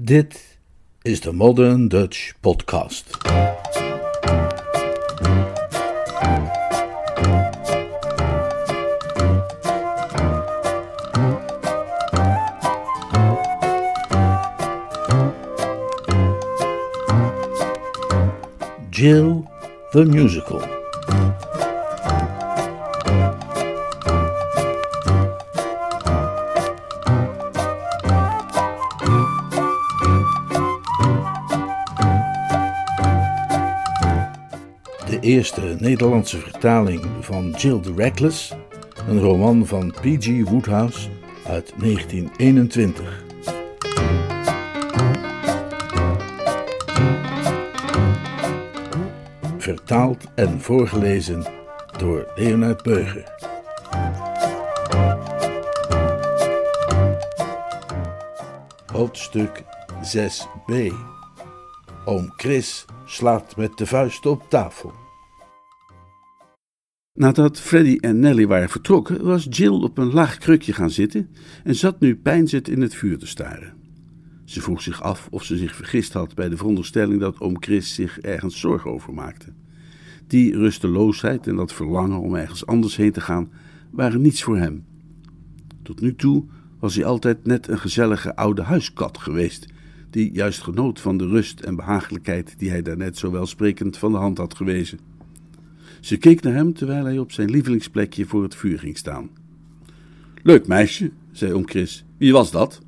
Dit is de Modern Dutch Podcast. Jill the Musical. Eerste Nederlandse vertaling van Jill the Reckless, een roman van P.G. Woodhouse uit 1921. Vertaald en voorgelezen door Leonard Beuger. Hoofdstuk 6b. Oom Chris slaat met de vuist op tafel. Nadat Freddy en Nelly waren vertrokken, was Jill op een laag krukje gaan zitten en zat nu pijnzend in het vuur te staren. Ze vroeg zich af of ze zich vergist had bij de veronderstelling dat oom Chris zich ergens zorgen over maakte. Die rusteloosheid en dat verlangen om ergens anders heen te gaan waren niets voor hem. Tot nu toe was hij altijd net een gezellige oude huiskat geweest, die juist genoot van de rust en behagelijkheid die hij daarnet zo welsprekend van de hand had gewezen. Ze keek naar hem terwijl hij op zijn lievelingsplekje voor het vuur ging staan. Leuk meisje, zei oom Chris. Wie was dat?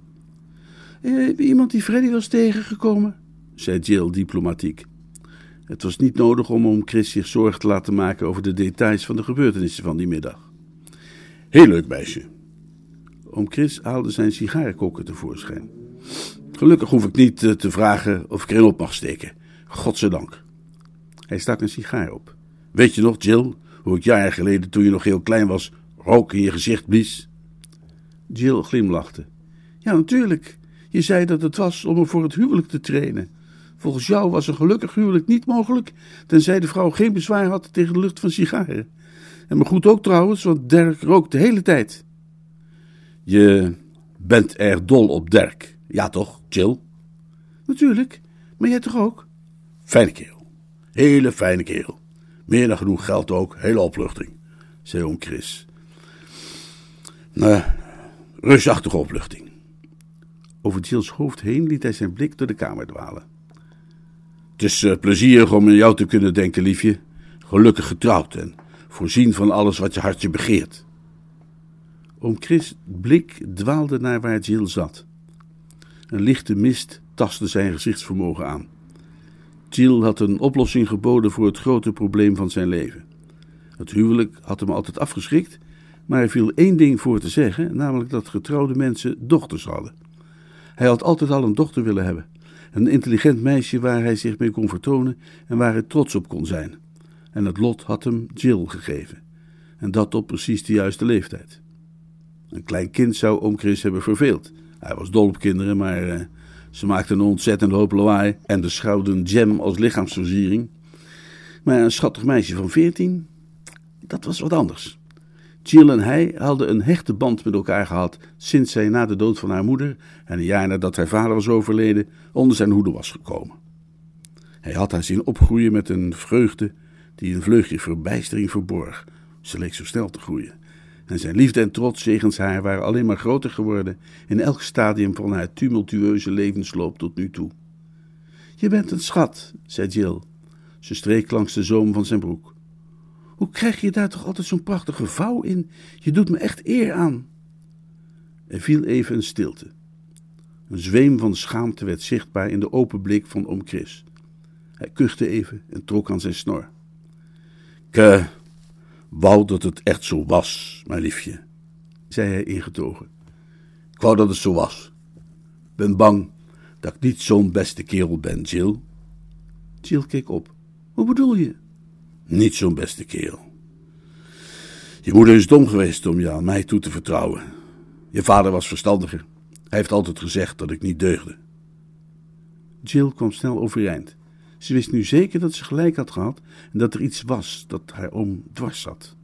Eh, iemand die Freddy was tegengekomen, zei Jill diplomatiek. Het was niet nodig om oom Chris zich zorgen te laten maken over de details van de gebeurtenissen van die middag. Heel leuk meisje. Oom Chris haalde zijn sigarenkoker tevoorschijn. Gelukkig hoef ik niet eh, te vragen of ik erin op mag steken. Godzijdank. Hij stak een sigaar op. Weet je nog, Jill, hoe ik jaren geleden, toen je nog heel klein was, rook in je gezicht blies? Jill glimlachte. Ja, natuurlijk. Je zei dat het was om me voor het huwelijk te trainen. Volgens jou was een gelukkig huwelijk niet mogelijk, tenzij de vrouw geen bezwaar had tegen de lucht van sigaren. En me goed ook trouwens, want Dirk rookt de hele tijd. Je bent erg dol op Dirk, ja toch, Jill? Natuurlijk, maar jij toch ook? Fijne kerel. Hele fijne kerel. Meer dan genoeg geld ook, hele opluchting, zei oom Chris. Nou, reusachtige opluchting. Over Jill's hoofd heen liet hij zijn blik door de kamer dwalen. Het is uh, plezierig om aan jou te kunnen denken, liefje. Gelukkig getrouwd en voorzien van alles wat je hartje begeert. Oom Chris' blik dwaalde naar waar Jill zat. Een lichte mist tastte zijn gezichtsvermogen aan. Jill had een oplossing geboden voor het grote probleem van zijn leven. Het huwelijk had hem altijd afgeschrikt, maar er viel één ding voor te zeggen, namelijk dat getrouwde mensen dochters hadden. Hij had altijd al een dochter willen hebben, een intelligent meisje waar hij zich mee kon vertonen en waar hij trots op kon zijn. En het lot had hem Jill gegeven, en dat op precies de juiste leeftijd. Een klein kind zou oom Chris hebben verveeld. Hij was dol op kinderen, maar uh, ze maakten een ontzettend hoop lawaai en beschouwden jam als lichaamsversiering. Maar een schattig meisje van veertien, dat was wat anders. Jill en hij hadden een hechte band met elkaar gehad sinds zij na de dood van haar moeder en een jaar nadat haar vader was overleden onder zijn hoede was gekomen. Hij had haar zien opgroeien met een vreugde die een vleugje verbijstering verborg. Ze leek zo snel te groeien. En zijn liefde en trots jegens haar waren alleen maar groter geworden in elk stadium van haar tumultueuze levensloop tot nu toe. Je bent een schat, zei Jill. Ze streek langs de zoom van zijn broek. Hoe krijg je daar toch altijd zo'n prachtige vouw in? Je doet me echt eer aan. Er viel even een stilte. Een zweem van schaamte werd zichtbaar in de open blik van oom Chris. Hij kuchte even en trok aan zijn snor. Uh, wou dat het echt zo was, mijn liefje, zei hij ingetogen. Ik wou dat het zo was. Ben bang dat ik niet zo'n beste kerel ben, Jill. Jill keek op. Hoe bedoel je? Niet zo'n beste kerel. Je moeder is dom geweest om je aan mij toe te vertrouwen. Je vader was verstandiger. Hij heeft altijd gezegd dat ik niet deugde. Jill kwam snel overeind. Ze wist nu zeker dat ze gelijk had gehad en dat er iets was dat haar oom dwars zat.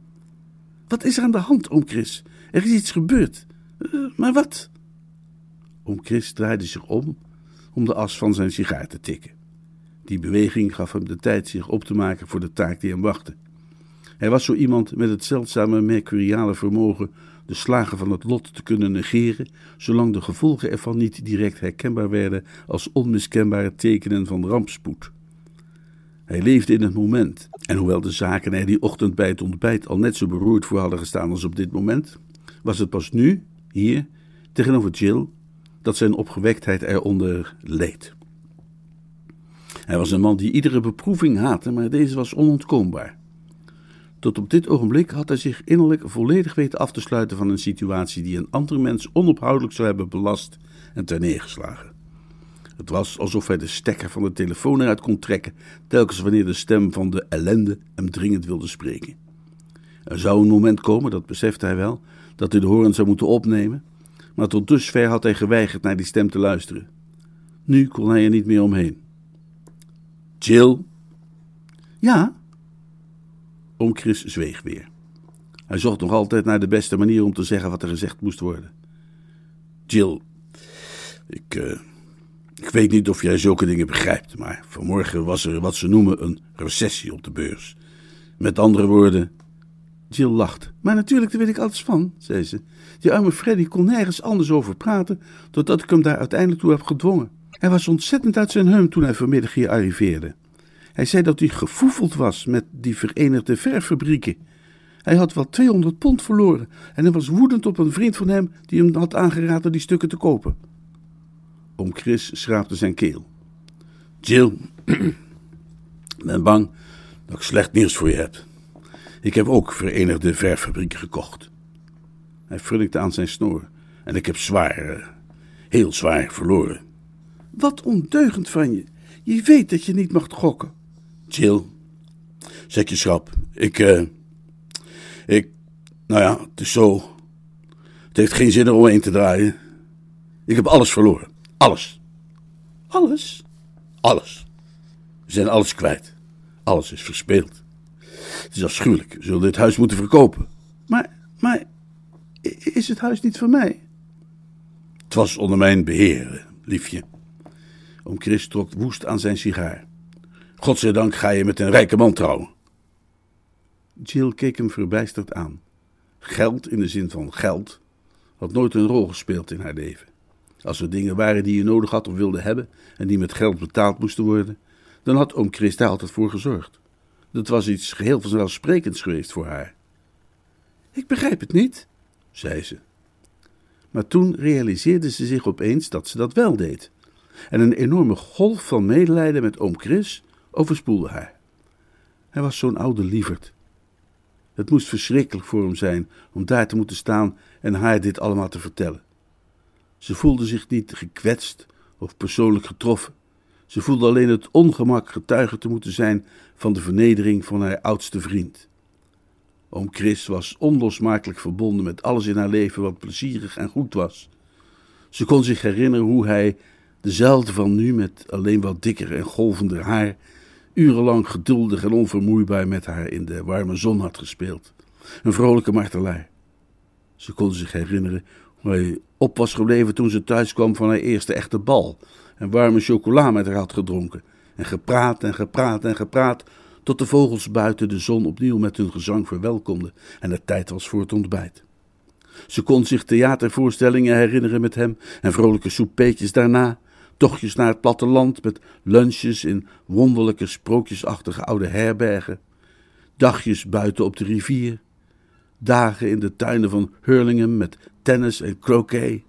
Wat is er aan de hand, oom Chris? Er is iets gebeurd. Uh, maar wat? Oom Chris draaide zich om, om de as van zijn sigaar te tikken. Die beweging gaf hem de tijd zich op te maken voor de taak die hem wachtte. Hij was zo iemand met het zeldzame mercuriale vermogen de slagen van het lot te kunnen negeren, zolang de gevolgen ervan niet direct herkenbaar werden als onmiskenbare tekenen van rampspoed. Hij leefde in het moment, en hoewel de zaken er die ochtend bij het ontbijt al net zo beroerd voor hadden gestaan als op dit moment, was het pas nu, hier, tegenover Jill, dat zijn opgewektheid eronder leed. Hij was een man die iedere beproeving haatte, maar deze was onontkoombaar. Tot op dit ogenblik had hij zich innerlijk volledig weten af te sluiten van een situatie die een ander mens onophoudelijk zou hebben belast en terneergeslagen. Het was alsof hij de stekker van de telefoon eruit kon trekken, telkens wanneer de stem van de ellende hem dringend wilde spreken. Er zou een moment komen, dat besefte hij wel, dat hij de hoorn zou moeten opnemen, maar tot dusver had hij geweigerd naar die stem te luisteren. Nu kon hij er niet meer omheen. Jill? Ja? Oom Chris zweeg weer. Hij zocht nog altijd naar de beste manier om te zeggen wat er gezegd moest worden. Jill, ik, uh, ik weet niet of jij zulke dingen begrijpt, maar vanmorgen was er wat ze noemen een recessie op de beurs. Met andere woorden. Jill lacht. Maar natuurlijk, daar weet ik alles van, zei ze. Die arme Freddy kon nergens anders over praten, totdat ik hem daar uiteindelijk toe heb gedwongen. Hij was ontzettend uit zijn heum toen hij vanmiddag hier arriveerde. Hij zei dat hij gefoefeld was met die Verenigde Verffabrieken. Hij had wel 200 pond verloren en hij was woedend op een vriend van hem die hem had aangeraden die stukken te kopen. Oom Chris schraapte zijn keel. Jill, ben bang dat ik slecht nieuws voor je heb. Ik heb ook Verenigde Verffabrieken gekocht. Hij frunnikte aan zijn snor en ik heb zwaar, eh, heel zwaar verloren. Wat ondeugend van je. Je weet dat je niet mag gokken. Jill, zeg je schrap. Ik, eh. ik, nou ja, het is zo. Het heeft geen zin er omheen te draaien. Ik heb alles verloren. Alles. Alles? Alles. We zijn alles kwijt. Alles is verspeeld. Het is afschuwelijk. We zullen dit huis moeten verkopen. Maar, maar, is het huis niet van mij? Het was onder mijn beheer, liefje. Oom Chris trok woest aan zijn sigaar. Godzijdank ga je met een rijke man trouwen. Jill keek hem verbijsterd aan. Geld, in de zin van geld, had nooit een rol gespeeld in haar leven. Als er dingen waren die je nodig had of wilde hebben en die met geld betaald moesten worden, dan had oom Chris daar altijd voor gezorgd. Dat was iets geheel vanzelfsprekends geweest voor haar. Ik begrijp het niet, zei ze. Maar toen realiseerde ze zich opeens dat ze dat wel deed. En een enorme golf van medelijden met oom Chris overspoelde haar. Hij was zo'n oude lieverd. Het moest verschrikkelijk voor hem zijn om daar te moeten staan en haar dit allemaal te vertellen. Ze voelde zich niet gekwetst of persoonlijk getroffen. Ze voelde alleen het ongemak getuige te moeten zijn van de vernedering van haar oudste vriend. Oom Chris was onlosmakelijk verbonden met alles in haar leven wat plezierig en goed was. Ze kon zich herinneren hoe hij, dezelfde van nu met alleen wat dikker en golvender haar, urenlang geduldig en onvermoeibaar met haar in de warme zon had gespeeld. Een vrolijke martelaar. Ze kon zich herinneren op was gebleven toen ze thuis kwam van haar eerste echte bal en warme chocola met haar had gedronken. En gepraat en gepraat en gepraat tot de vogels buiten de zon opnieuw met hun gezang verwelkomden en het tijd was voor het ontbijt. Ze kon zich theatervoorstellingen herinneren met hem en vrolijke soupeetjes daarna, tochtjes naar het platteland met lunches in wonderlijke sprookjesachtige oude herbergen, dagjes buiten op de rivier, dagen in de tuinen van Hurlingham met tennis en croquet,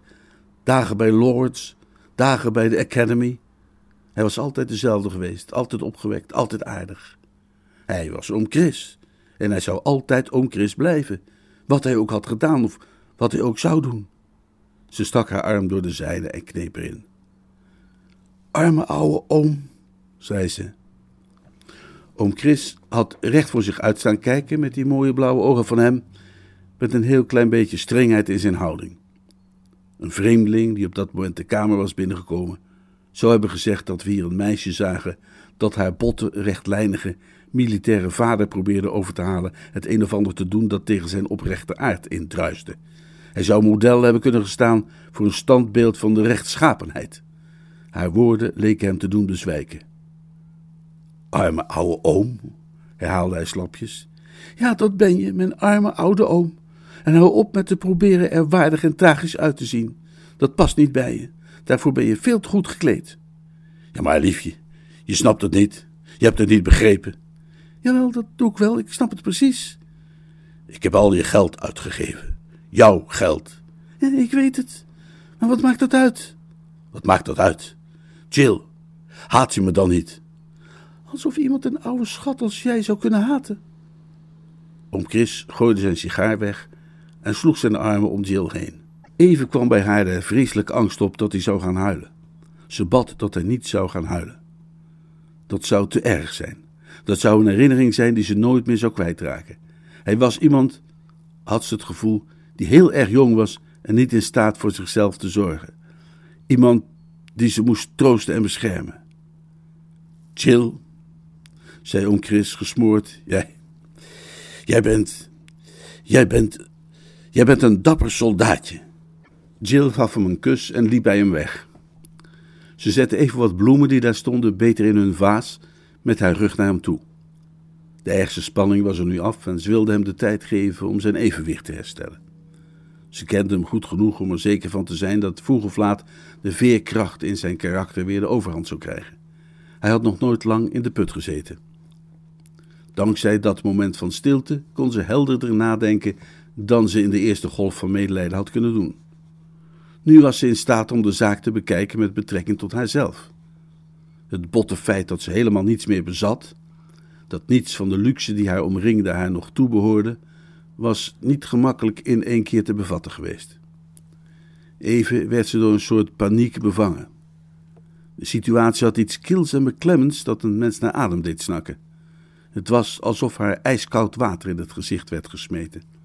dagen bij Lords, dagen bij de Academy. Hij was altijd dezelfde geweest, altijd opgewekt, altijd aardig. Hij was oom Chris en hij zou altijd oom Chris blijven, wat hij ook had gedaan of wat hij ook zou doen. Ze stak haar arm door de zijde en kneep erin. Arme oude oom, zei ze. Oom Chris had recht voor zich uit staan kijken met die mooie blauwe ogen van hem, met een heel klein beetje strengheid in zijn houding. Een vreemdeling die op dat moment de kamer was binnengekomen, zou hebben gezegd dat we hier een meisje zagen dat haar botte, rechtlijnige, militaire vader probeerde over te halen het een of ander te doen dat tegen zijn oprechte aard indruiste. Hij zou model hebben kunnen gestaan voor een standbeeld van de rechtschapenheid. Haar woorden leken hem te doen bezwijken. Arme oude oom, herhaalde hij slapjes. Ja, dat ben je, mijn arme oude oom. En hou op met te proberen er waardig en tragisch uit te zien. Dat past niet bij je. Daarvoor ben je veel te goed gekleed. Ja, maar liefje, je snapt het niet. Je hebt het niet begrepen. Jawel, dat doe ik wel. Ik snap het precies. Ik heb al je geld uitgegeven. Jouw geld. Ja, ik weet het. Maar wat maakt dat uit? Wat maakt dat uit? Jill, haat je me dan niet? Alsof iemand een oude schat als jij zou kunnen haten. Oom Chris gooide zijn sigaar weg en sloeg zijn armen om Jill heen. Even kwam bij haar de vreselijke angst op dat hij zou gaan huilen. Ze bad dat hij niet zou gaan huilen. Dat zou te erg zijn. Dat zou een herinnering zijn die ze nooit meer zou kwijtraken. Hij was iemand, had ze het gevoel, die heel erg jong was en niet in staat voor zichzelf te zorgen. Iemand die ze moest troosten en beschermen. Chill, zei oom Chris gesmoord. Jij, jij bent, jij bent, jij bent een dapper soldaatje. Jill gaf hem een kus en liep bij hem weg. Ze zette even wat bloemen die daar stonden beter in hun vaas met haar rug naar hem toe. De ergste spanning was er nu af en ze wilde hem de tijd geven om zijn evenwicht te herstellen. Ze kende hem goed genoeg om er zeker van te zijn dat vroeg of laat de veerkracht in zijn karakter weer de overhand zou krijgen. Hij had nog nooit lang in de put gezeten. Dankzij dat moment van stilte kon ze helderder nadenken dan ze in de eerste golf van medelijden had kunnen doen. Nu was ze in staat om de zaak te bekijken met betrekking tot haarzelf. Het botte feit dat ze helemaal niets meer bezat, dat niets van de luxe die haar omringde haar nog toebehoorde, was niet gemakkelijk in één keer te bevatten geweest. Even werd ze door een soort paniek bevangen. De situatie had iets kils en beklemmends dat een mens naar adem deed snakken. Het was alsof haar ijskoud water in het gezicht werd gesmeten.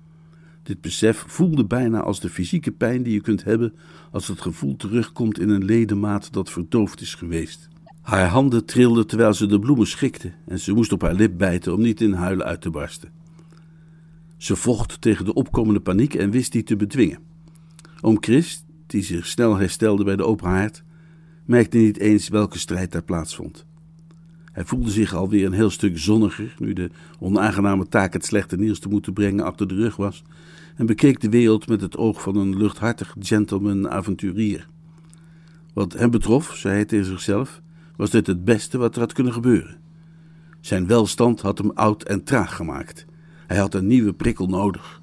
Dit besef voelde bijna als de fysieke pijn die je kunt hebben als het gevoel terugkomt in een ledemaat dat verdoofd is geweest. Haar handen trilden terwijl ze de bloemen schikte en ze moest op haar lip bijten om niet in huilen uit te barsten. Ze vocht tegen de opkomende paniek en wist die te bedwingen. Oom Chris, die zich snel herstelde bij de open haard, merkte niet eens welke strijd daar plaatsvond. Hij voelde zich alweer een heel stuk zonniger, nu de onaangename taak het slechte nieuws te moeten brengen achter de rug was, en bekeek de wereld met het oog van een luchthartig gentleman-avonturier. Wat hem betrof, zei hij tegen zichzelf, was dit het beste wat er had kunnen gebeuren. Zijn welstand had hem oud en traag gemaakt. Hij had een nieuwe prikkel nodig.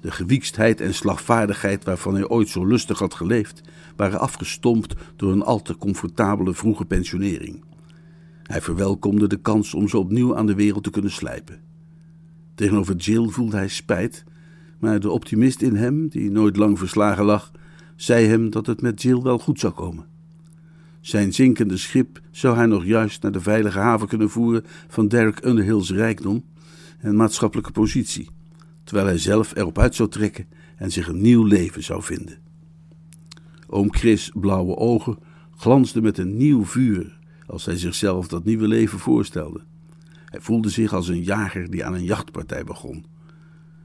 De gewiekstheid en slagvaardigheid waarvan hij ooit zo lustig had geleefd, waren afgestompt door een al te comfortabele vroege pensionering. Hij verwelkomde de kans om ze opnieuw aan de wereld te kunnen slijpen. Tegenover Jill voelde hij spijt, maar de optimist in hem, die nooit lang verslagen lag, zei hem dat het met Jill wel goed zou komen. Zijn zinkende schip zou hij nog juist naar de veilige haven kunnen voeren van Derek Underhill's rijkdom en maatschappelijke positie, terwijl hij zelf erop uit zou trekken en zich een nieuw leven zou vinden. Oom Chris' blauwe ogen glansden met een nieuw vuur als hij zichzelf dat nieuwe leven voorstelde. Hij voelde zich als een jager die aan een jachtpartij begon.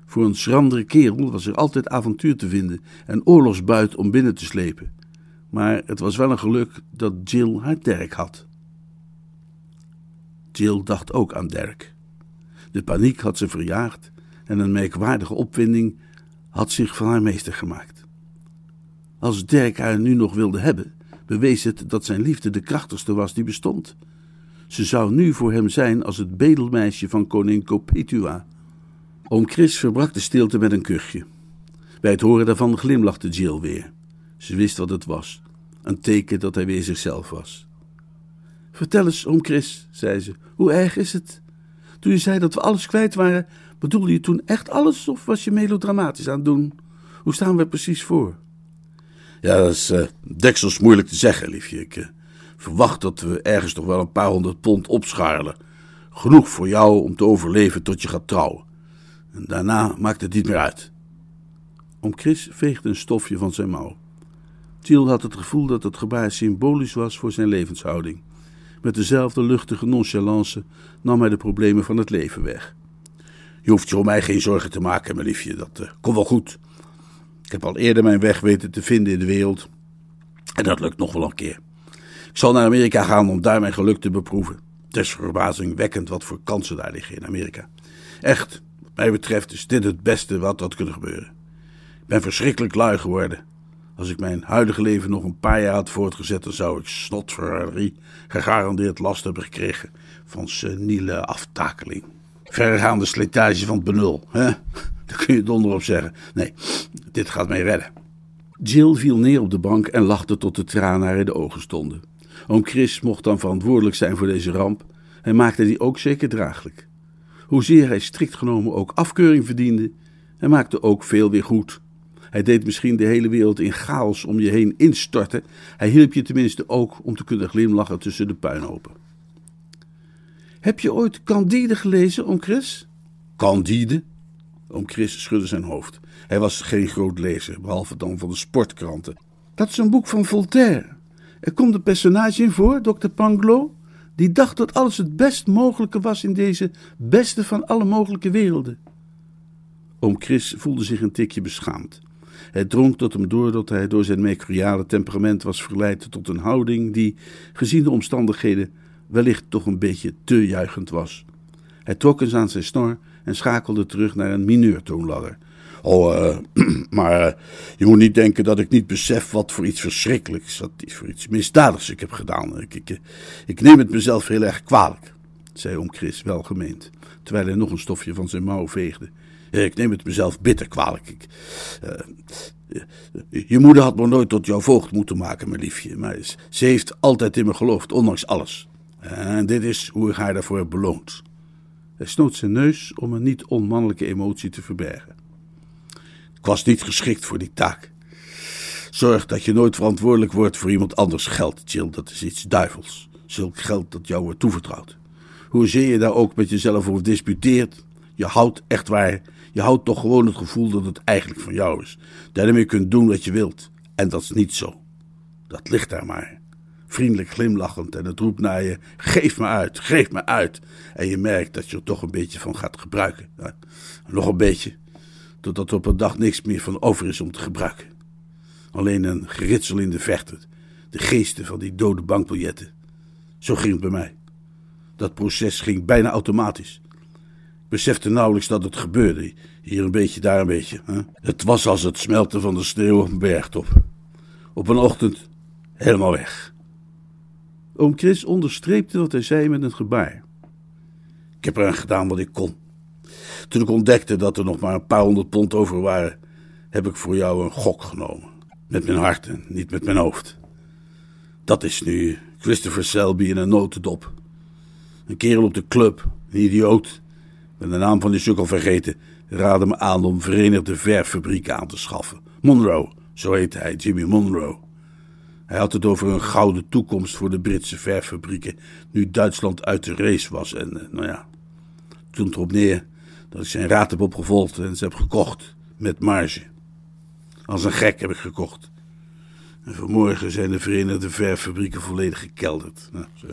Voor een schrandere kerel was er altijd avontuur te vinden en oorlogsbuit om binnen te slepen. Maar het was wel een geluk dat Jill haar Dirk had. Jill dacht ook aan Dirk. De paniek had ze verjaagd en een merkwaardige opwinding had zich van haar meester gemaakt. Als Dirk haar nu nog wilde hebben, bewees het dat zijn liefde de krachtigste was die bestond. Ze zou nu voor hem zijn als het bedelmeisje van koning Cophetua. Oom Chris verbrak de stilte met een kuchje. Bij het horen daarvan glimlachte Jill weer. Ze wist wat het was. Een teken dat hij weer zichzelf was. Vertel eens, oom Chris, zei ze, hoe erg is het? Toen je zei dat we alles kwijt waren, bedoelde je toen echt alles of was je melodramatisch aan het doen? Hoe staan we er precies voor? Ja, dat is uh, deksels moeilijk te zeggen, liefje. Ik uh, verwacht dat we ergens toch wel een paar honderd pond opscharrelen. Genoeg voor jou om te overleven tot je gaat trouwen. En daarna maakt het niet meer uit. Om Chris veegde een stofje van zijn mouw. Jill had het gevoel dat het gebaar symbolisch was voor zijn levenshouding. Met dezelfde luchtige nonchalance nam hij de problemen van het leven weg. Je hoeft je om mij geen zorgen te maken, mijn liefje. Dat uh, komt wel goed. Ik heb al eerder mijn weg weten te vinden in de wereld. En dat lukt nog wel een keer. Ik zal naar Amerika gaan om daar mijn geluk te beproeven. Het is verbazingwekkend wat voor kansen daar liggen in Amerika. Echt, wat mij betreft is dit het beste wat had kunnen gebeuren. Ik ben verschrikkelijk lui geworden. Als ik mijn huidige leven nog een paar jaar had voortgezet, dan zou ik snotverraderie gegarandeerd last hebben gekregen van seniele aftakeling. Verregaande slijtage van het benul, hè? Daar kun je donder op zeggen. Nee, dit gaat mij redden. Jill viel neer op de bank en lachte tot de tranen haar in de ogen stonden. Oom Chris mocht dan verantwoordelijk zijn voor deze ramp. Hij maakte die ook zeker draaglijk. Hoezeer hij strikt genomen ook afkeuring verdiende, hij maakte ook veel weer goed. Hij deed misschien de hele wereld in chaos om je heen instorten. Hij hielp je tenminste ook om te kunnen glimlachen tussen de puinhopen. Heb je ooit Candide gelezen, oom Chris? Candide? Oom Chris schudde zijn hoofd. Hij was geen groot lezer, behalve dan van de sportkranten. Dat is een boek van Voltaire. Er komt een personage in voor, dokter Panglow, die dacht dat alles het best mogelijke was in deze beste van alle mogelijke werelden. Oom Chris voelde zich een tikje beschaamd. Het drong tot hem door dat hij door zijn mercuriale temperament was verleid tot een houding die, gezien de omstandigheden, wellicht toch een beetje te juichend was. Hij trok eens aan zijn snor en schakelde terug naar een mineurtoonladder. Oh, uh, maar uh, je moet niet denken dat ik niet besef wat voor iets verschrikkelijks, wat voor iets misdadigs ik heb gedaan. Ik, ik, ik neem het mezelf heel erg kwalijk, zei oom Chris welgemeend, terwijl hij nog een stofje van zijn mouw veegde. Ik neem het mezelf bitter kwalijk. Je moeder had me nooit tot jouw voogd moeten maken, mijn liefje. Maar ze heeft altijd in me geloofd, ondanks alles. En dit is hoe ik haar daarvoor heb beloond. Hij snoot zijn neus om een niet onmannelijke emotie te verbergen. Ik was niet geschikt voor die taak. Zorg dat je nooit verantwoordelijk wordt voor iemand anders geld, Jill. Dat is iets duivels. Zulk geld dat jou wordt toevertrouwd. Hoezeer je daar ook met jezelf over disputeert, je houdt echt waar, je houdt toch gewoon het gevoel dat het eigenlijk van jou is. Ermee kunt doen wat je wilt. En dat is niet zo. Dat ligt daar maar. Vriendelijk glimlachend en het roept naar je: geef me uit, geef me uit. En je merkt dat je er toch een beetje van gaat gebruiken. Nog een beetje, totdat er op een dag niks meer van over is om te gebruiken. Alleen een geritsel in de vechten, de geesten van die dode bankbiljetten. Zo ging het bij mij. Dat proces ging bijna automatisch. Ik besefte nauwelijks dat het gebeurde. Hier een beetje, daar een beetje. Hè? Het was als het smelten van de sneeuw op een bergtop. Op een ochtend helemaal weg. Oom Chris onderstreepte wat hij zei met een gebaar. Ik heb eraan gedaan wat ik kon. Toen ik ontdekte dat er nog maar een paar honderd pond over waren, heb ik voor jou een gok genomen. Met mijn hart en niet met mijn hoofd. Dat is nu Christopher Selby in een notendop. Een kerel op de club, een idioot. Ik ben de naam van die sukkel vergeten. Raadde me aan om Verenigde Verffabrieken aan te schaffen. Monroe, zo heette hij, Jimmy Monroe. Hij had het over een gouden toekomst voor de Britse verffabrieken, nu Duitsland uit de race was. En, nou ja, toen erop neer dat ik zijn raad heb opgevolgd en ze heb gekocht met marge. Als een gek heb ik gekocht. En vanmorgen zijn de Verenigde Verffabrieken volledig gekelderd. Nou, zo.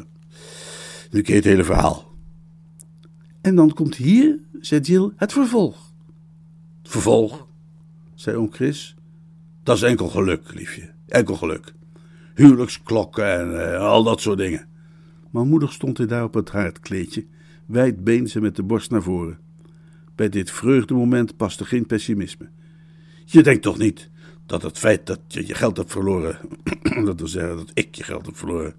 Nu je het hele verhaal. En dan komt hier, zei Jill, het vervolg. Het vervolg, zei oom Chris. Dat is enkel geluk, liefje. Enkel geluk. Huwelijksklokken en uh, al dat soort dingen. Maar moedig stond hij daar op het haardkleedje, wijdbeen ze met de borst naar voren. Bij dit vreugdemoment paste geen pessimisme. Je denkt toch niet dat het feit dat je je geld hebt verloren, dat wil zeggen dat ik je geld heb verloren,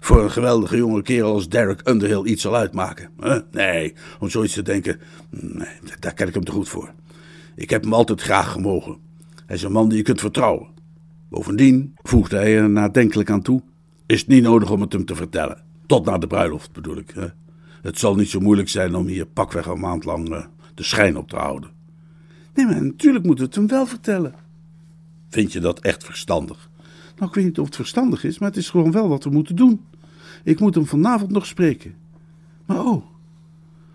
voor een geweldige jonge kerel als Derek Underhill iets zal uitmaken? Nee, om zoiets te denken, nee, daar ken ik hem te goed voor. Ik heb hem altijd graag gemogen. Hij is een man die je kunt vertrouwen. Bovendien, voegde hij er nadenkelijk aan toe, is het niet nodig om het hem te vertellen. Tot na de bruiloft bedoel ik. Het zal niet zo moeilijk zijn om hier pakweg een maand lang uh, de schijn op te houden. Nee, maar natuurlijk moeten we het hem wel vertellen. Vind je dat echt verstandig? Nou, ik weet niet of het verstandig is, maar het is gewoon wel wat we moeten doen. Ik moet hem vanavond nog spreken. Maar oh,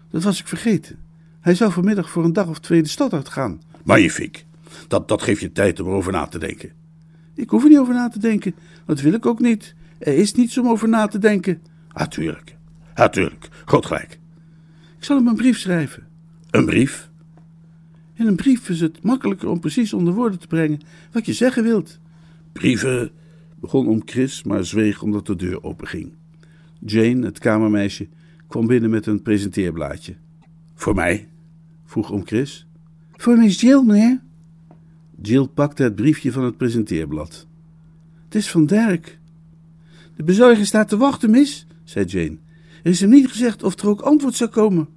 dat was ik vergeten. Hij zou vanmiddag voor een dag of twee de stad uitgaan. Magnifiek. Dat, dat geeft je tijd om erover na te denken. Ik hoef er niet over na te denken. Dat wil ik ook niet. Er is niets om over na te denken. Natuurlijk. Natuurlijk. Groot gelijk. Ik zal hem een brief schrijven. Een brief? In een brief is het makkelijker om precies onder woorden te brengen wat je zeggen wilt. Brieven, begon om Chris, maar zweeg omdat de deur openging. Jane, het kamermeisje, kwam binnen met een presenteerblaadje. Voor mij? vroeg om Chris. Voor Miss Jill, meneer. Jill pakte het briefje van het presenteerblad. Het is van Dirk. De bezorger staat te wachten, mis, zei Jane. Er is hem niet gezegd of er ook antwoord zou komen.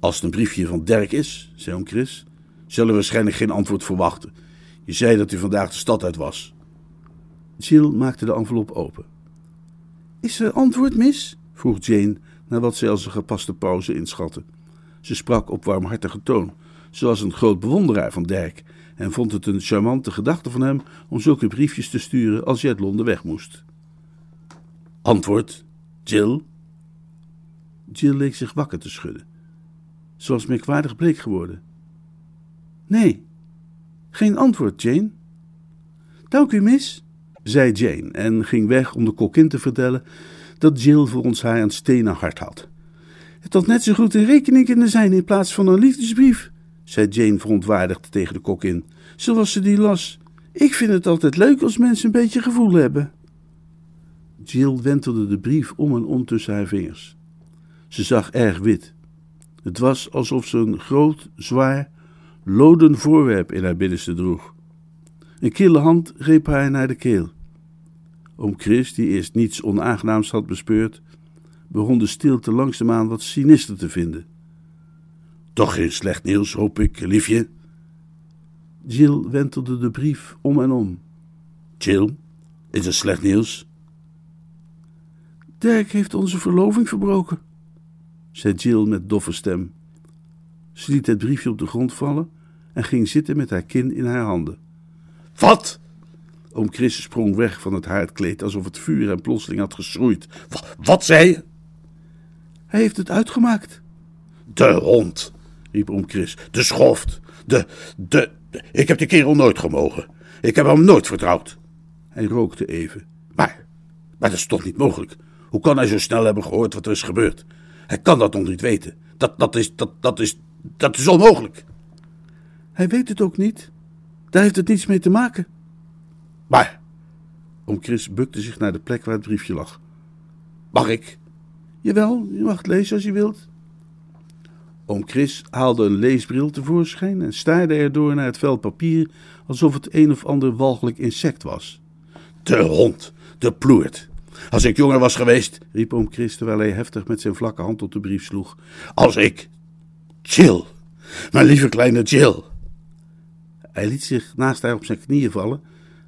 Als het een briefje van Dirk is, zei oom Chris, zullen we waarschijnlijk geen antwoord verwachten. Je zei dat u vandaag de stad uit was. Jill maakte de envelop open. Is er antwoord, mis? vroeg Jane, na wat zij als een gepaste pauze inschatte. Ze sprak op warmhartige toon, zoals een groot bewonderaar van Dirk, en vond het een charmante gedachte van hem om zulke briefjes te sturen als hij uit Londen weg moest. Antwoord, Jill? Jill leek zich wakker te schudden. Ze was merkwaardig bleek geworden. Nee, geen antwoord, Jane. Dank u, mis, zei Jane en ging weg om de kokkin te vertellen dat Jill voor ons haar een stenen hart had. Het had net zo goed een rekening kunnen zijn in plaats van een liefdesbrief, zei Jane verontwaardigd tegen de kokkin, zoals ze die las. Ik vind het altijd leuk als mensen een beetje gevoel hebben. Jill wentelde de brief om en om tussen haar vingers. Ze zag erg wit. Het was alsof ze een groot, zwaar, loden voorwerp in haar binnenste droeg. Een kille hand greep haar naar de keel. Oom Chris, die eerst niets onaangenaams had bespeurd, begon de stilte langzaamaan wat sinister te vinden. Toch geen slecht nieuws, hoop ik, liefje? Jill wentelde de brief om en om. Jill, is er slecht nieuws? Dirk heeft onze verloving verbroken, zei Jill met doffe stem. Ze liet het briefje op de grond vallen en ging zitten met haar kin in haar handen. Wat? Oom Chris sprong weg van het haardkleed alsof het vuur hem plotseling had geschroeid. Wat zei je? Hij heeft het uitgemaakt. De hond, riep oom Chris. De schoft. De, de, Ik heb de kerel nooit gemogen. Ik heb hem nooit vertrouwd. Hij rookte even. Maar, maar dat is toch niet mogelijk? Hoe kan hij zo snel hebben gehoord wat er is gebeurd? Hij kan dat nog niet weten. Dat, dat, is, dat, dat, is, dat is onmogelijk. Hij weet het ook niet. Daar heeft het niets mee te maken. Maar, oom Chris bukte zich naar de plek waar het briefje lag. Mag ik? Jawel, je mag het lezen als je wilt. Oom Chris haalde een leesbril tevoorschijn en staarde erdoor naar het vel papier alsof het een of ander walgelijk insect was. De hond, de ploert. Als ik jonger was geweest, riep oom Chris terwijl hij heftig met zijn vlakke hand op de brief sloeg. Als ik. Jill, mijn lieve kleine Jill. Hij liet zich naast haar op zijn knieën vallen,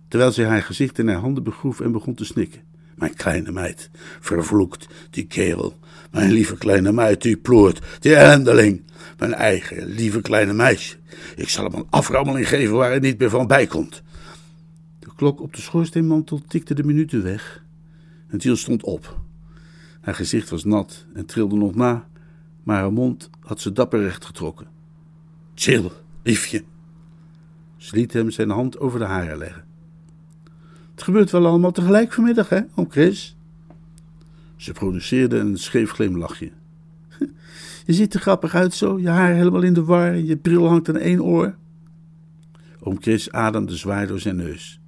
terwijl zij haar gezicht in haar handen begroef en begon te snikken. Mijn kleine meid, vervloekt, die kerel. Mijn lieve kleine meid, die ploert, die ellendeling. Mijn eigen lieve kleine meisje. Ik zal hem een aframmeling geven waar hij niet meer van bij komt. De klok op de schoorsteenmantel tikte de minuten weg. En Jill stond op. Haar gezicht was nat en trilde nog na, maar haar mond had ze dapper recht getrokken. Jill, liefje. Ze liet hem zijn hand over de haren leggen. Het gebeurt wel allemaal tegelijk vanmiddag, hè, oom Chris? Ze produceerde een scheef glimlachje. Je ziet er grappig uit zo, je haar helemaal in de war en je bril hangt aan één oor. Oom Chris ademde zwaar door zijn neus.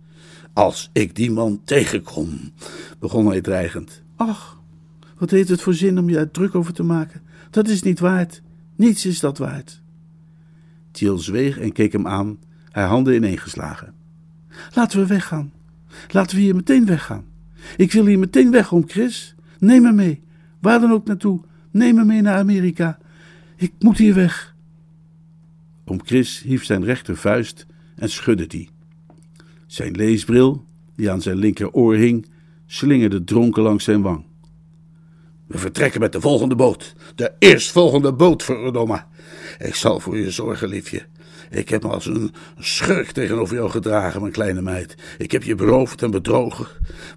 Als ik die man tegenkom, begon hij dreigend. Ach, wat heeft het voor zin om je er druk over te maken? Dat is niet waard. Niets is dat waard. Thiel zweeg en keek hem aan, haar handen ineengeslagen. Laten we weggaan. Laten we hier meteen weggaan. Ik wil hier meteen weg, om Chris. Neem me mee. Waar dan ook naartoe. Neem me mee naar Amerika. Ik moet hier weg. Oom Chris hief zijn rechtervuist en schudde die. Zijn leesbril, die aan zijn linkeroor hing, slingerde dronken langs zijn wang. We vertrekken met de volgende boot. De eerstvolgende boot, verdomme. Ik zal voor je zorgen, liefje. Ik heb me als een schurk tegenover jou gedragen, mijn kleine meid. Ik heb je beroofd en bedrogen.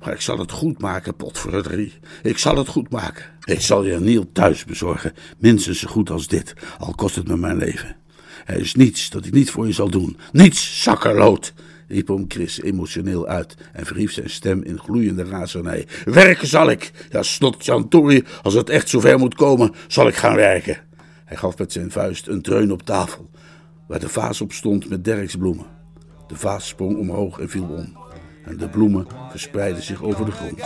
Maar ik zal het goed maken, potverdrie. Ik zal het goed maken. Ik zal je een thuis bezorgen. Minstens zo goed als dit, al kost het me mijn leven. Er is niets dat ik niet voor je zal doen. Niets, zakkerlood riep oom Chris emotioneel uit en verhief zijn stem in gloeiende razernij. Werken zal ik! Ja, snot Jantori, als het echt zover moet komen, zal ik gaan werken. Hij gaf met zijn vuist een dreun op tafel, waar de vaas op stond met Derks bloemen. De vaas sprong omhoog en viel om. en de bloemen verspreidden zich over de grond.